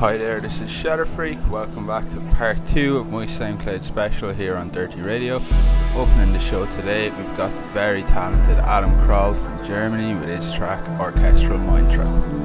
Hi there, this is Shadow Freak. Welcome back to part two of my SoundCloud special here on Dirty Radio. Opening the show today, we've got the very talented Adam Kroll from Germany with his track Orchestral Mindtrip.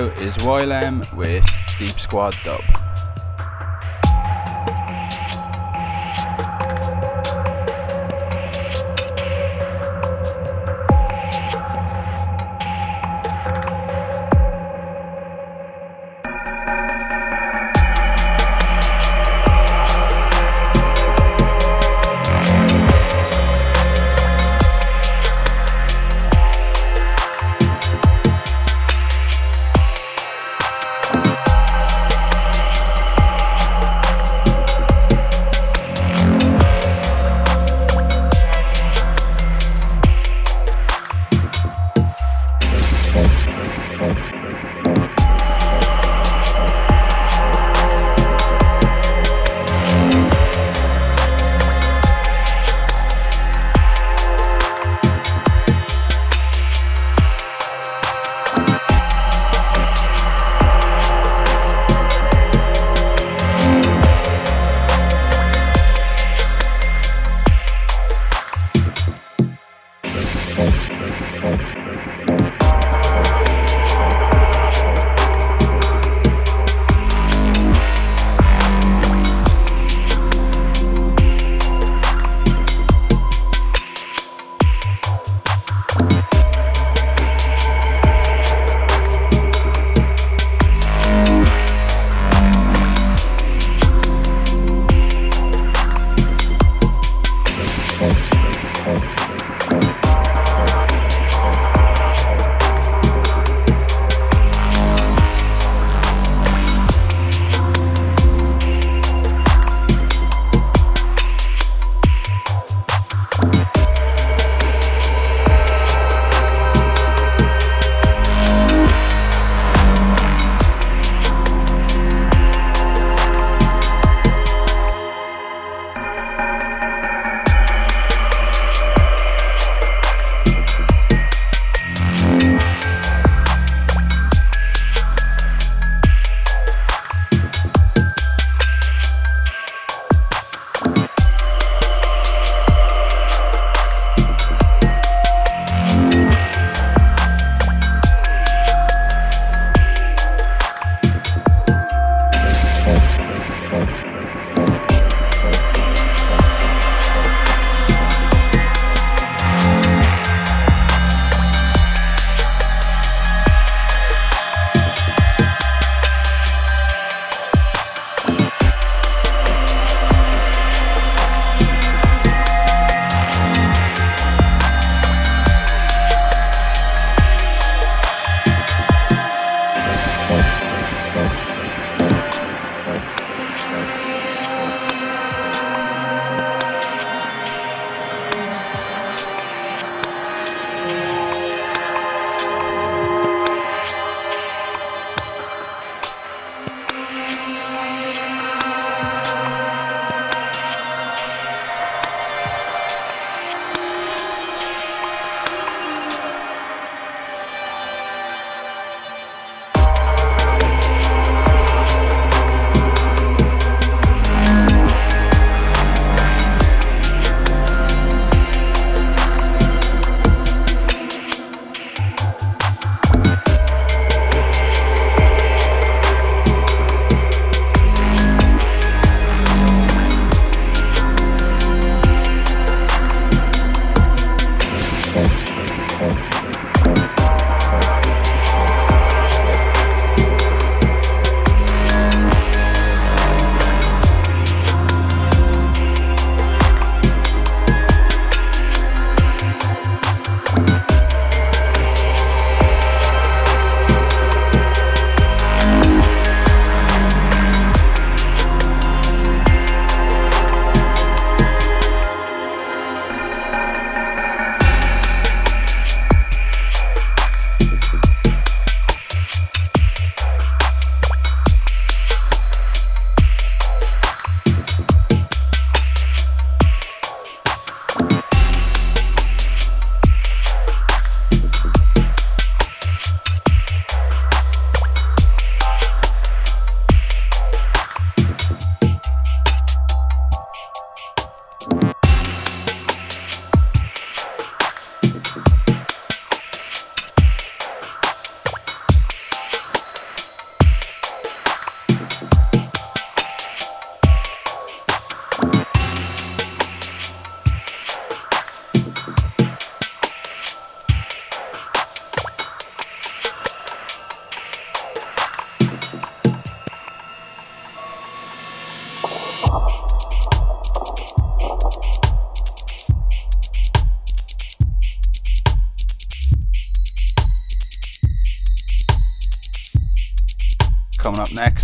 Now is YLEM with Deep Squad Dub.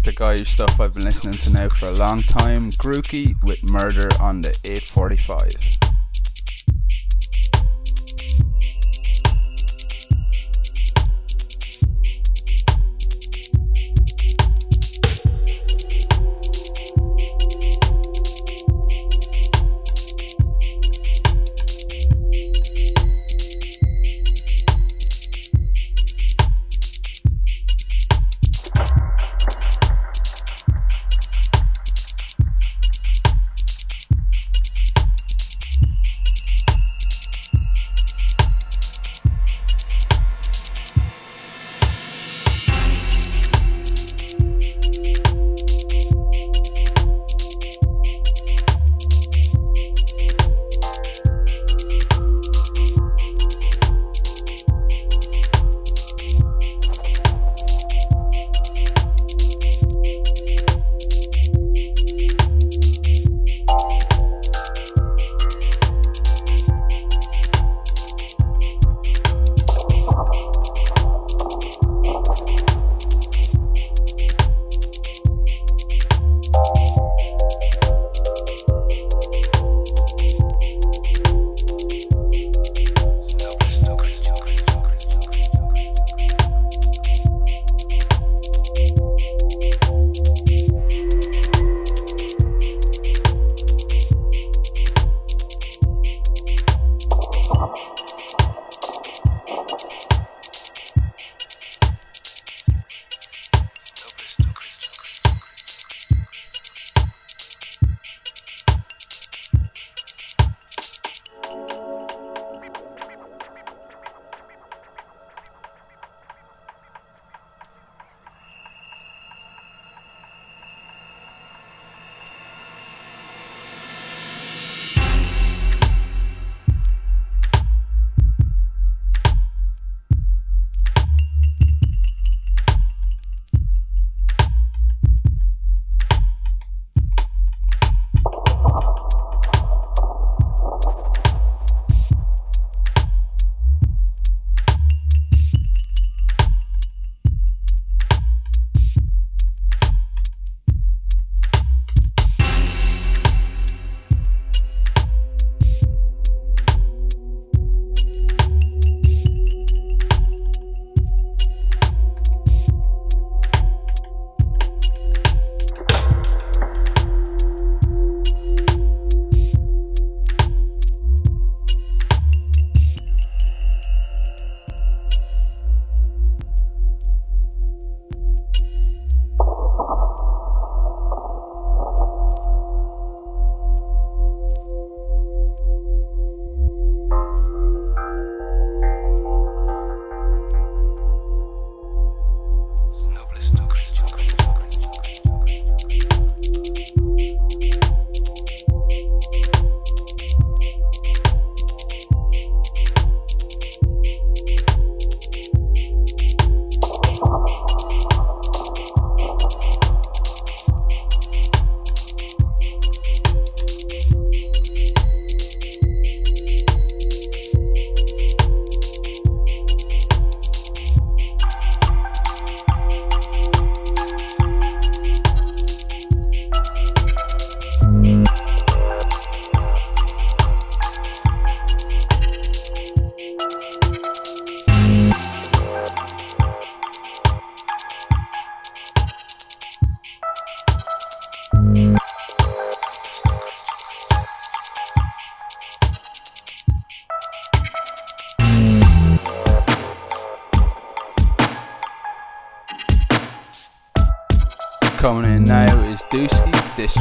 Next, guy stuff I've been listening to now for a long time, Grooki with Murder on the 845.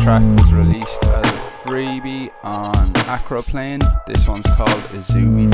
Track was released as a freebie on Acroplane. This one's called Izumi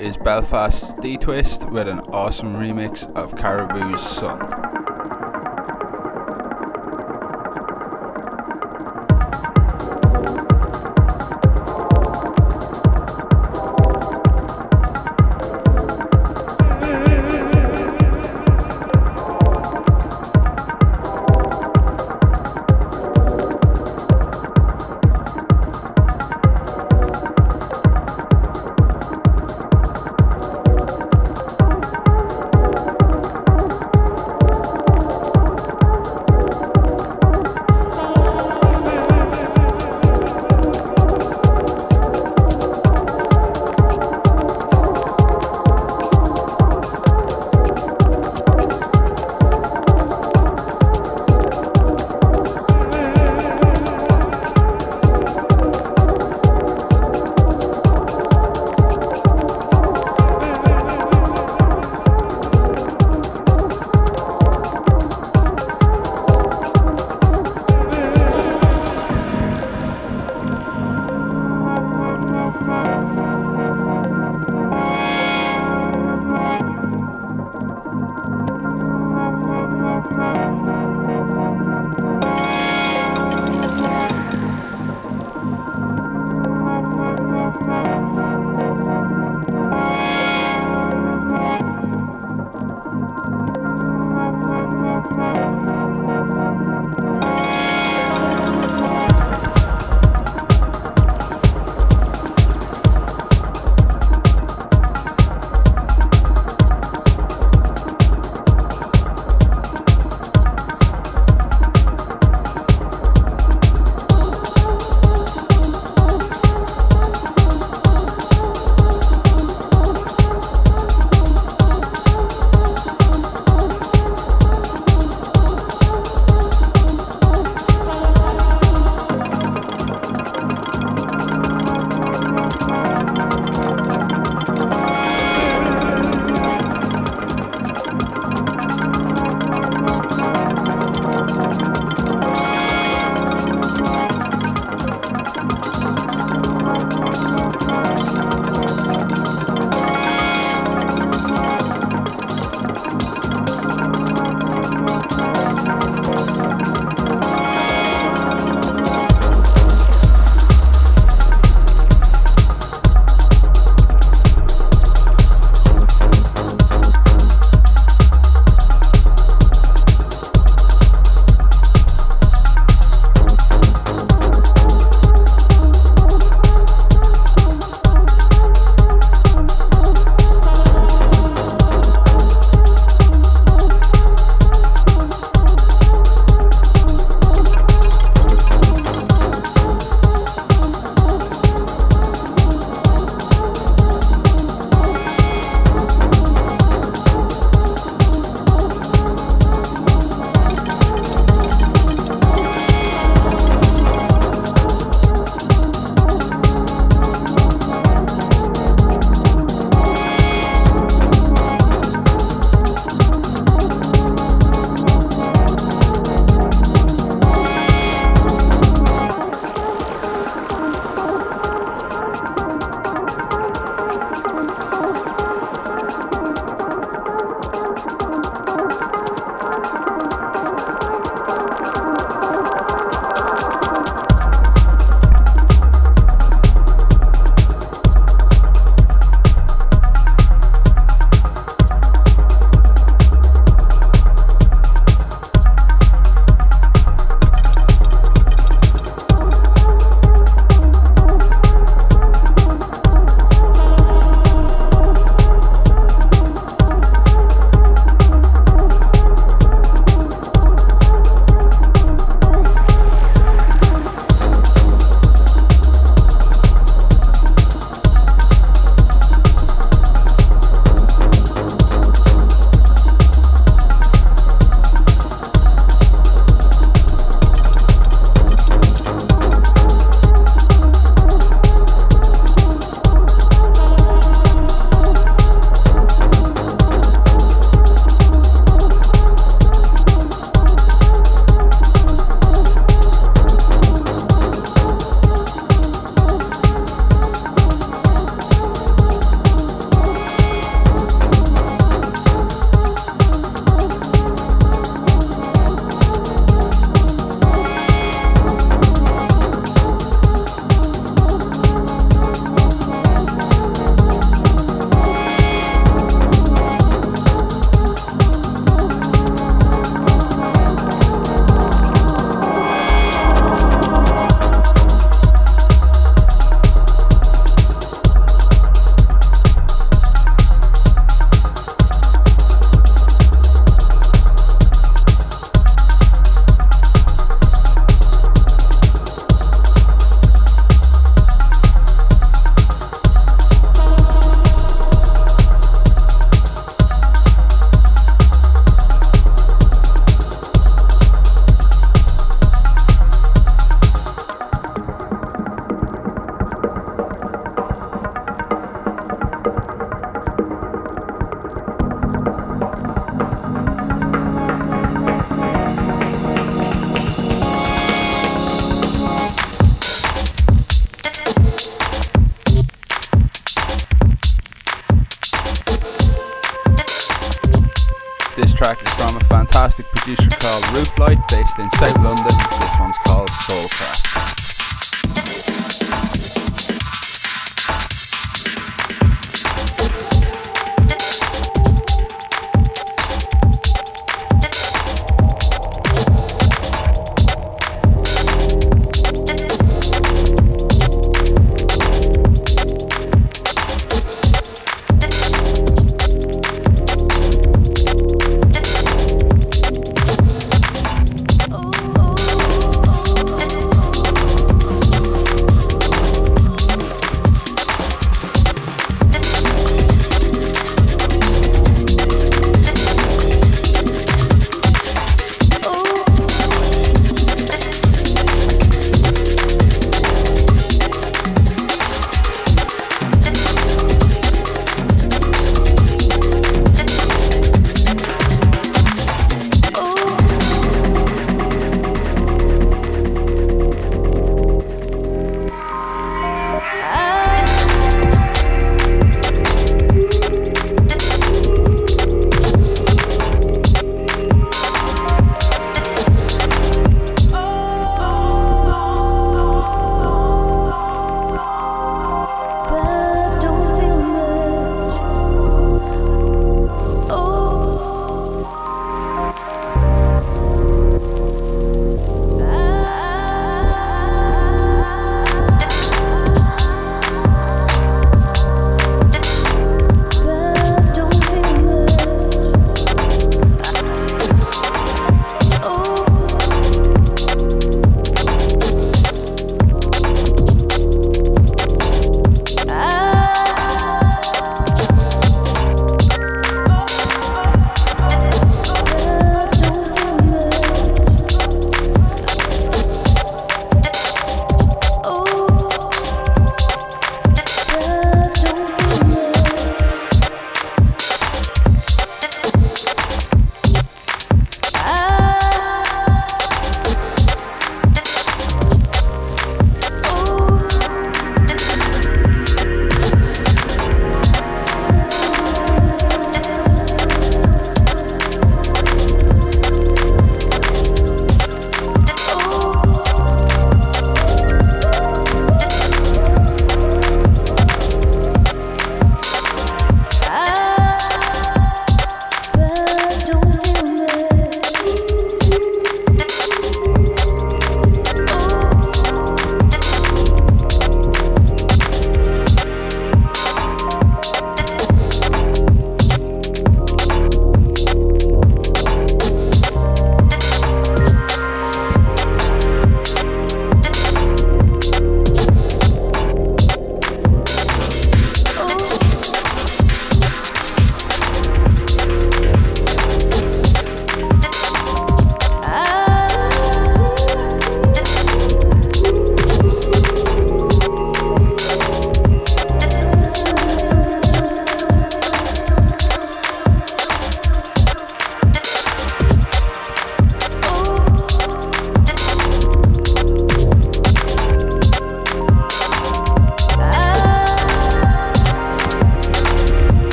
is Belfast's De-Twist with an awesome remix of Caribou's Sun.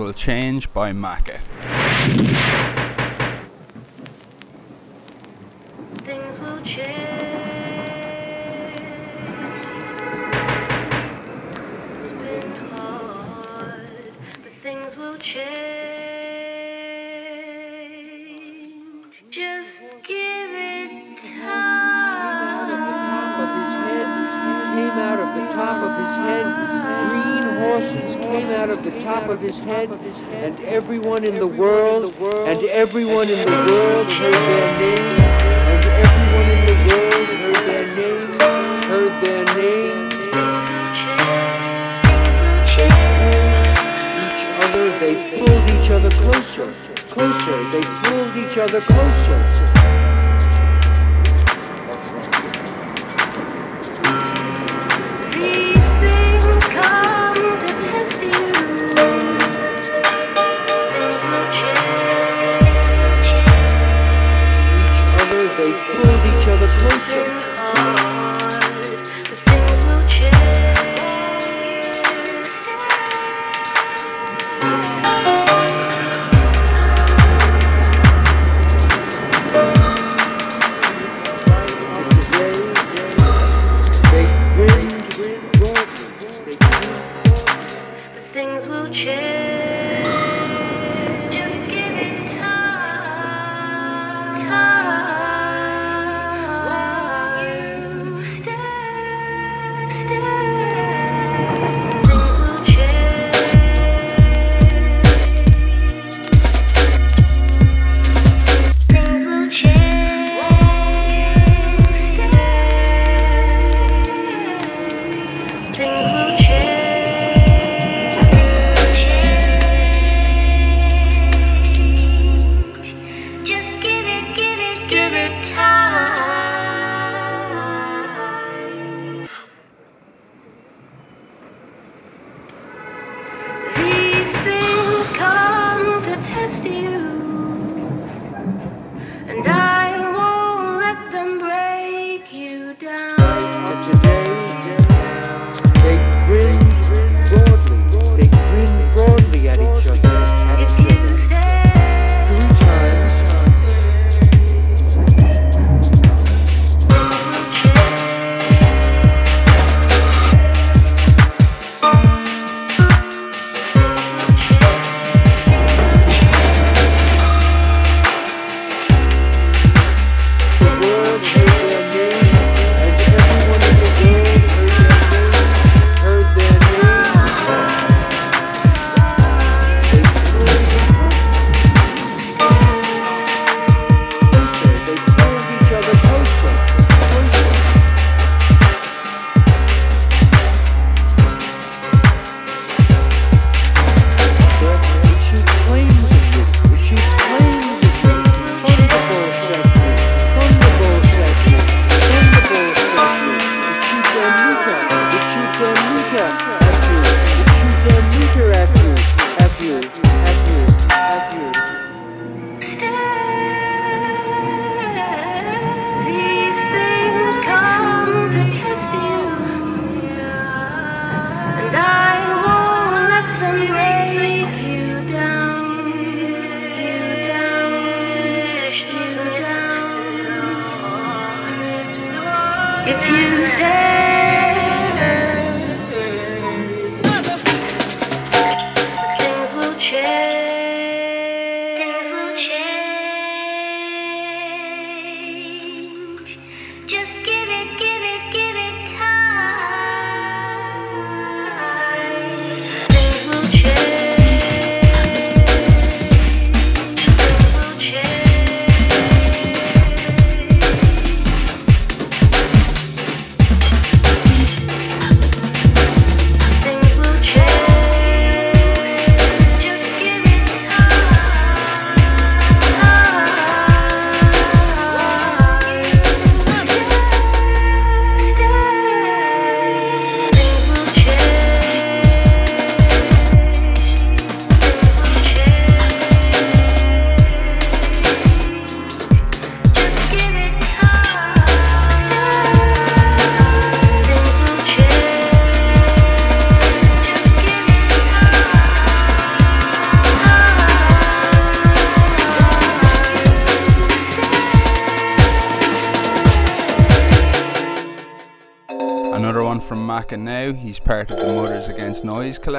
Will Change by Macka. came out of the top of his head, green horses came out of the top of his head, and everyone in the world, and everyone in the world heard their names, and everyone in the world heard their names, heard their names. Each other, they pulled each other closer, closer, they pulled each other closer. to you.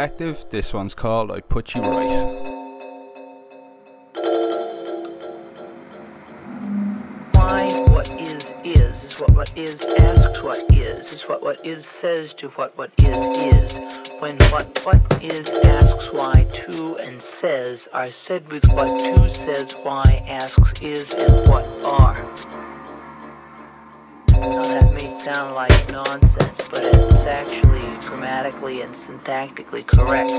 Collective. This one's called I Put You Right. What what is asks what is, is what what is says to what what is is. When what what is asks why to and says are said with what to says why asks is and what are. Sound like nonsense, but it's actually grammatically and syntactically correct.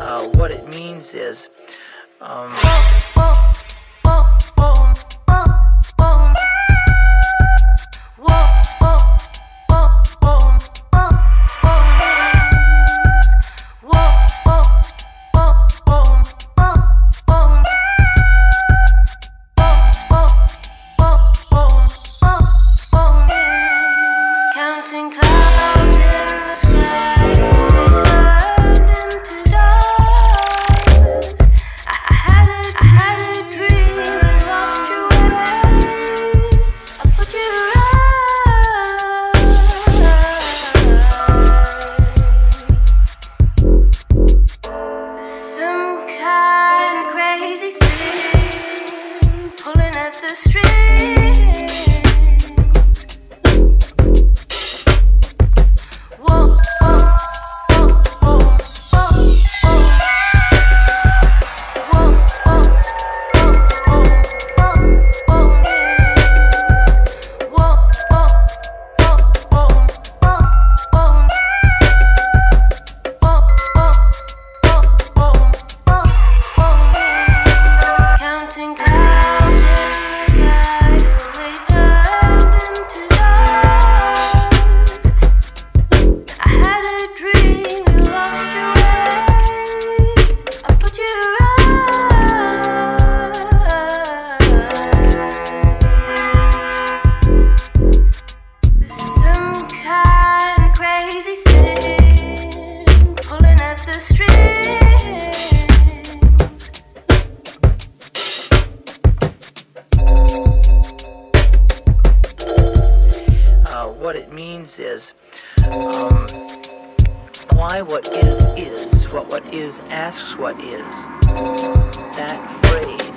Uh, what it means is um, means is um, why what is is what what is asks what is. That phrase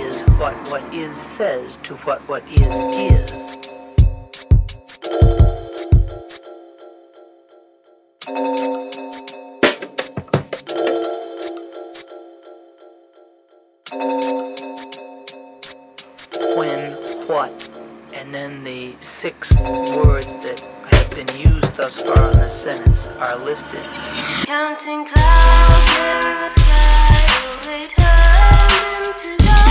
is what what is says to what what is is. The six words that have been used thus far in the sentence are listed. Counting clouds in the sky till they turn into stars.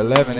11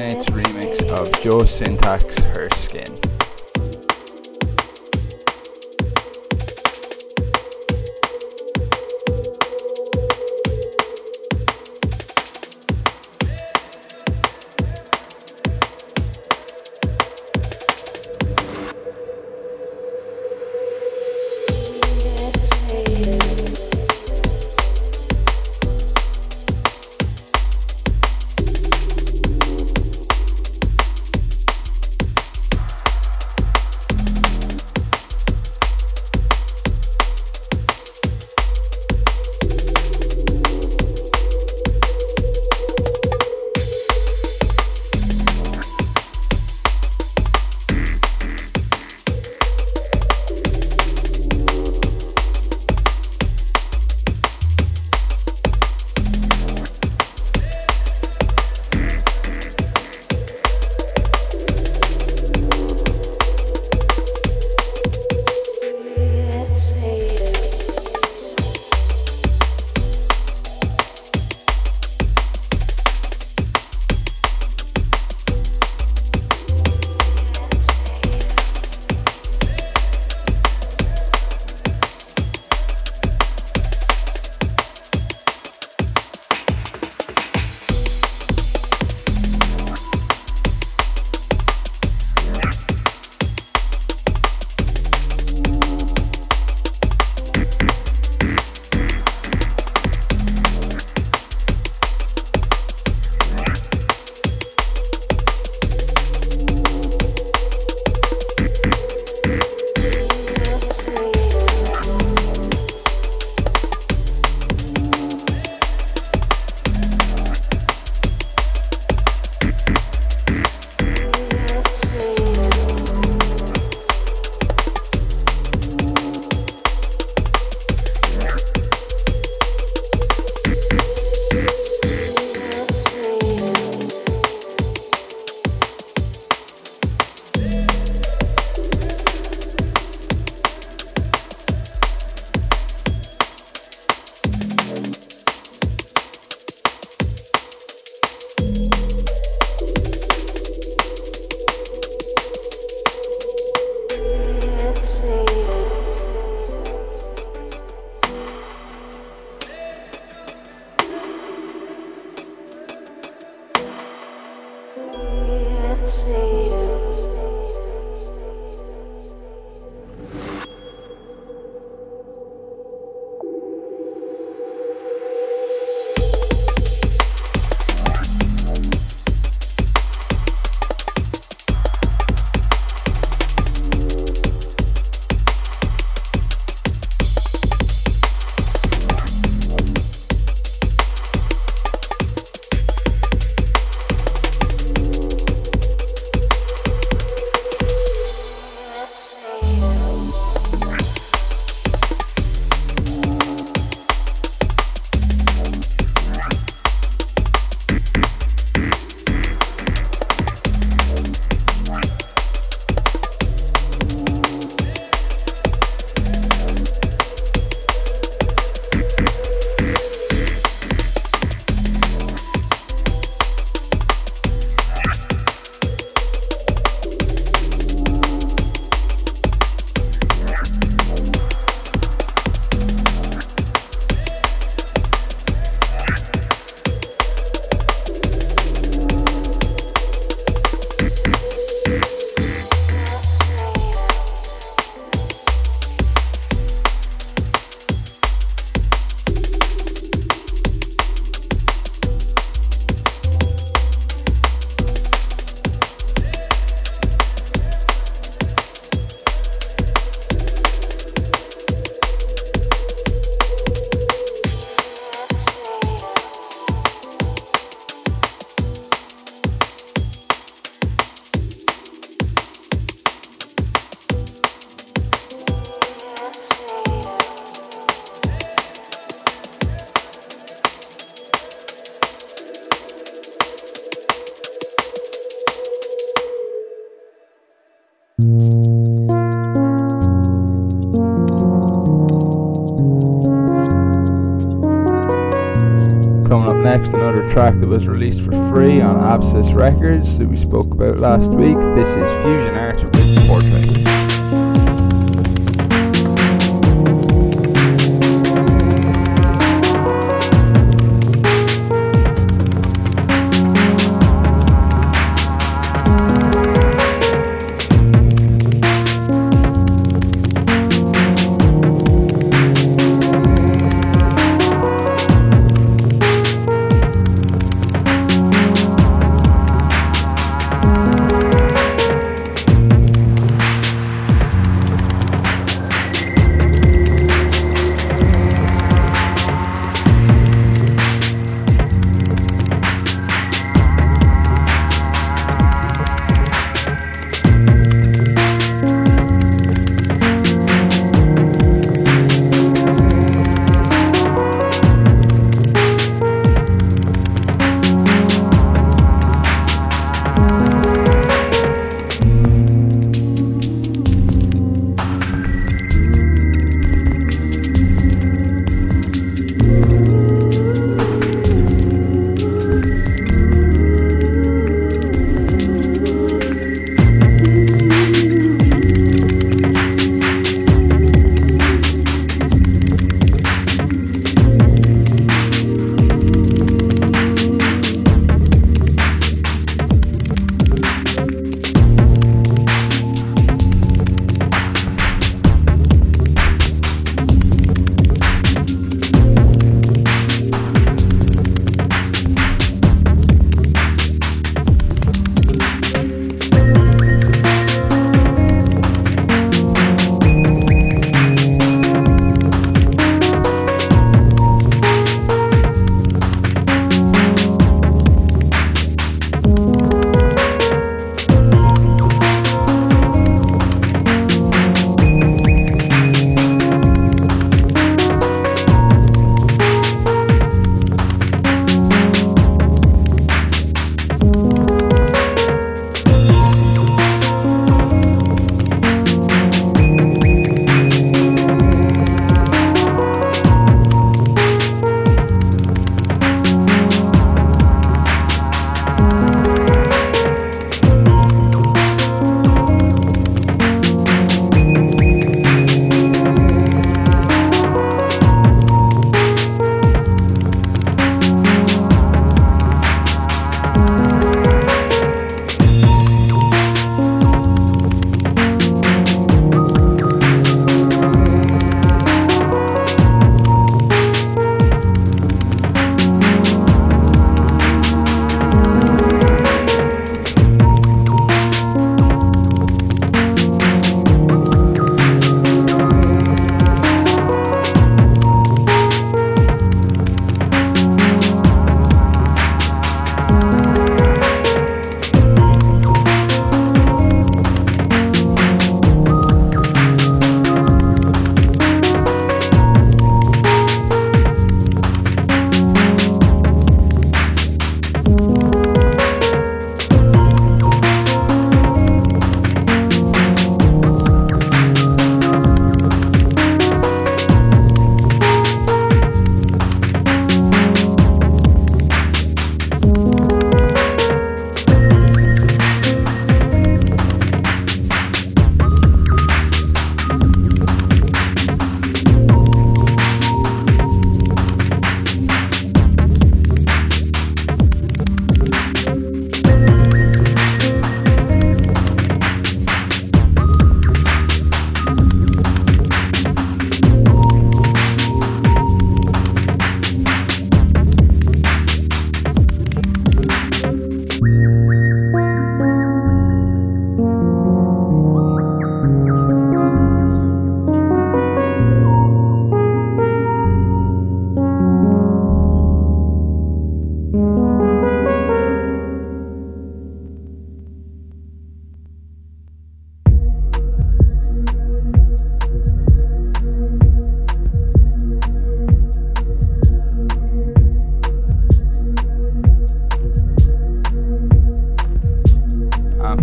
track that was released for free on Abscess Records that we spoke about last week. This is Fusion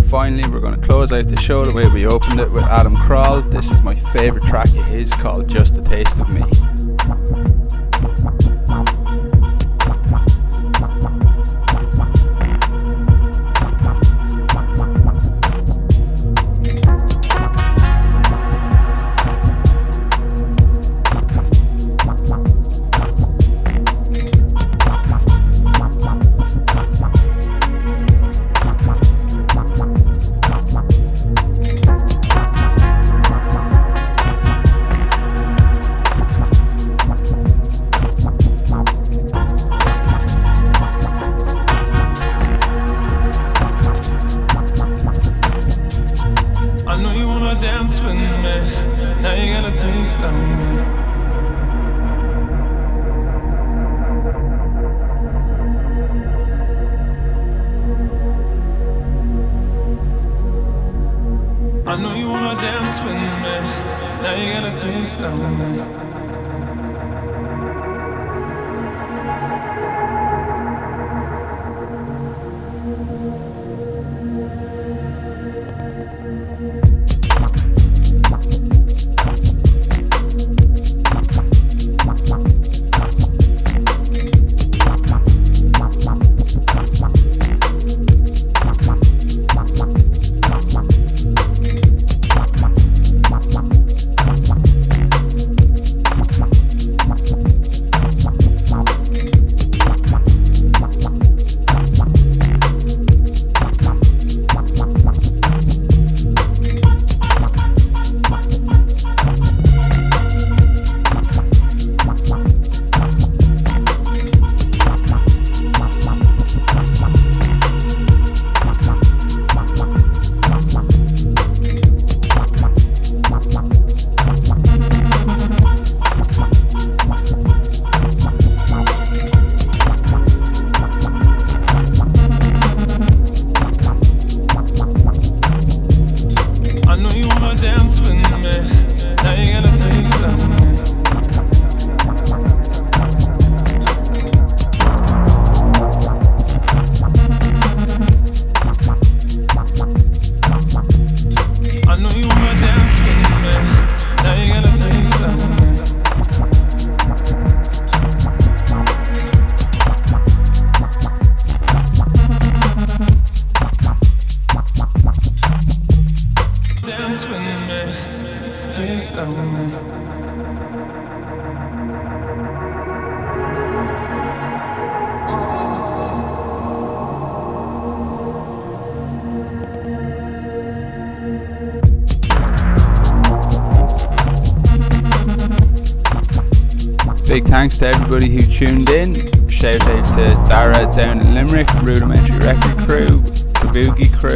finally, we're going to close out the show the way we opened it with Adam Kroll. This is my favourite track of his called Just a Taste of Me. to everybody who tuned in. Shout out to Dara down in Limerick, Rudimentary Record Crew, Kabuki Crew.